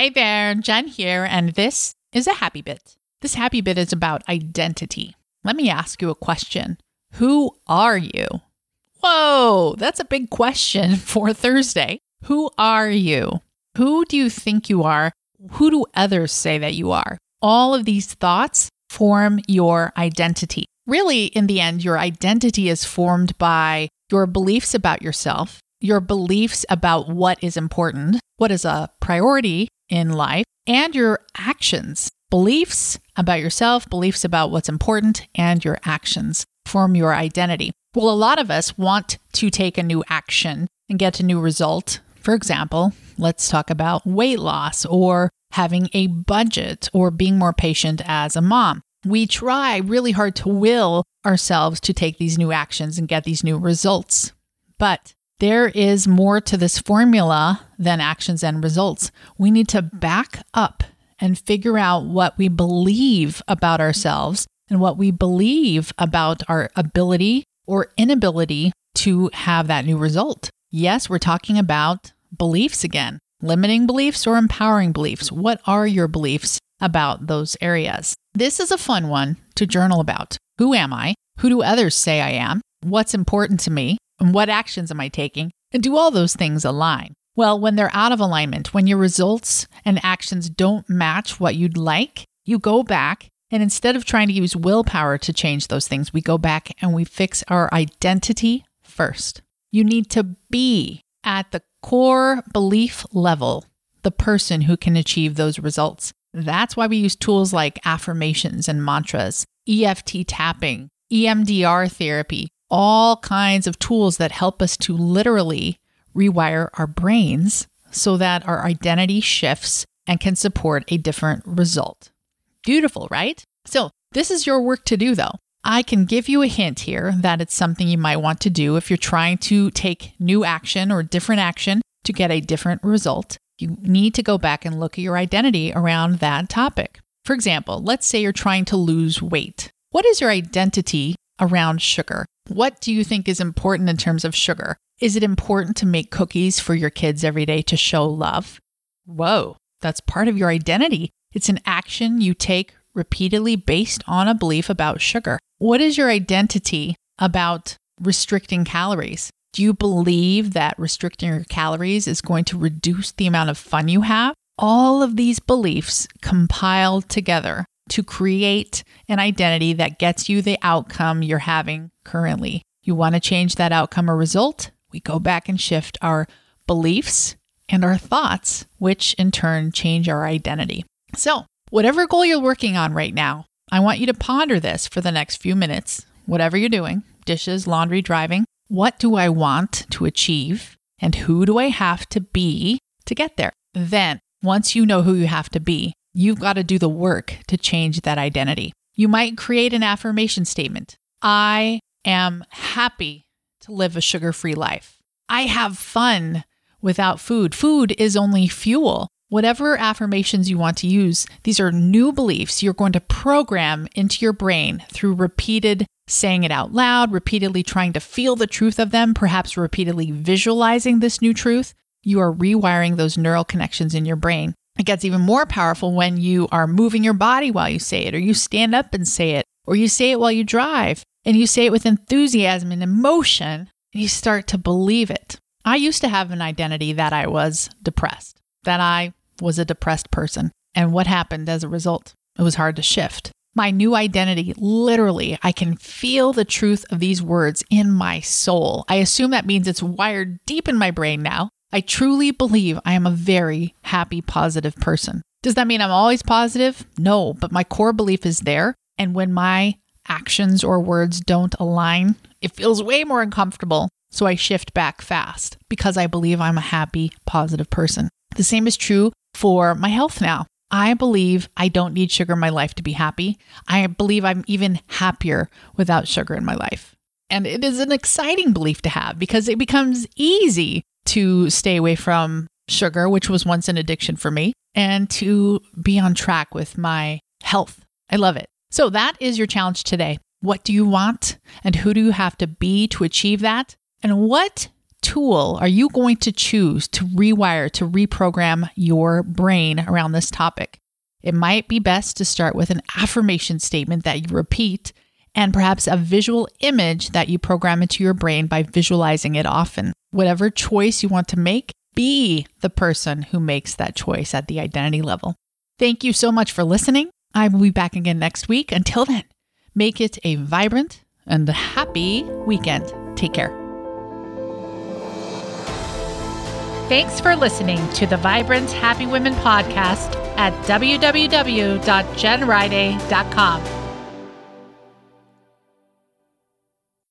Hey there, Jen here, and this is a happy bit. This happy bit is about identity. Let me ask you a question Who are you? Whoa, that's a big question for Thursday. Who are you? Who do you think you are? Who do others say that you are? All of these thoughts form your identity. Really, in the end, your identity is formed by your beliefs about yourself, your beliefs about what is important, what is a priority in life, and your actions. Beliefs about yourself, beliefs about what's important, and your actions form your identity. Well, a lot of us want to take a new action and get a new result. For example, let's talk about weight loss or having a budget or being more patient as a mom. We try really hard to will ourselves to take these new actions and get these new results. But there is more to this formula than actions and results. We need to back up and figure out what we believe about ourselves and what we believe about our ability or inability to have that new result. Yes, we're talking about beliefs again limiting beliefs or empowering beliefs. What are your beliefs about those areas? This is a fun one to journal about. Who am I? Who do others say I am? What's important to me? And what actions am I taking? And do all those things align? Well, when they're out of alignment, when your results and actions don't match what you'd like, you go back and instead of trying to use willpower to change those things, we go back and we fix our identity first. You need to be at the core belief level the person who can achieve those results. That's why we use tools like affirmations and mantras, EFT tapping, EMDR therapy, all kinds of tools that help us to literally rewire our brains so that our identity shifts and can support a different result. Beautiful, right? So, this is your work to do though. I can give you a hint here that it's something you might want to do if you're trying to take new action or different action to get a different result. You need to go back and look at your identity around that topic. For example, let's say you're trying to lose weight. What is your identity around sugar? What do you think is important in terms of sugar? Is it important to make cookies for your kids every day to show love? Whoa, that's part of your identity. It's an action you take repeatedly based on a belief about sugar. What is your identity about restricting calories? Do you believe that restricting your calories is going to reduce the amount of fun you have? All of these beliefs compiled together to create an identity that gets you the outcome you're having currently. You want to change that outcome or result? We go back and shift our beliefs and our thoughts, which in turn change our identity. So, whatever goal you're working on right now, I want you to ponder this for the next few minutes, whatever you're doing dishes, laundry, driving. What do I want to achieve? And who do I have to be to get there? Then, once you know who you have to be, You've got to do the work to change that identity. You might create an affirmation statement I am happy to live a sugar free life. I have fun without food. Food is only fuel. Whatever affirmations you want to use, these are new beliefs you're going to program into your brain through repeated saying it out loud, repeatedly trying to feel the truth of them, perhaps repeatedly visualizing this new truth. You are rewiring those neural connections in your brain. It gets even more powerful when you are moving your body while you say it, or you stand up and say it, or you say it while you drive, and you say it with enthusiasm and emotion, and you start to believe it. I used to have an identity that I was depressed, that I was a depressed person. And what happened as a result? It was hard to shift. My new identity, literally, I can feel the truth of these words in my soul. I assume that means it's wired deep in my brain now. I truly believe I am a very happy, positive person. Does that mean I'm always positive? No, but my core belief is there. And when my actions or words don't align, it feels way more uncomfortable. So I shift back fast because I believe I'm a happy, positive person. The same is true for my health now. I believe I don't need sugar in my life to be happy. I believe I'm even happier without sugar in my life. And it is an exciting belief to have because it becomes easy to stay away from sugar, which was once an addiction for me, and to be on track with my health. I love it. So, that is your challenge today. What do you want? And who do you have to be to achieve that? And what tool are you going to choose to rewire, to reprogram your brain around this topic? It might be best to start with an affirmation statement that you repeat and perhaps a visual image that you program into your brain by visualizing it often. Whatever choice you want to make, be the person who makes that choice at the identity level. Thank you so much for listening. I will be back again next week. Until then, make it a vibrant and happy weekend. Take care. Thanks for listening to the Vibrant Happy Women podcast at www.jenriday.com.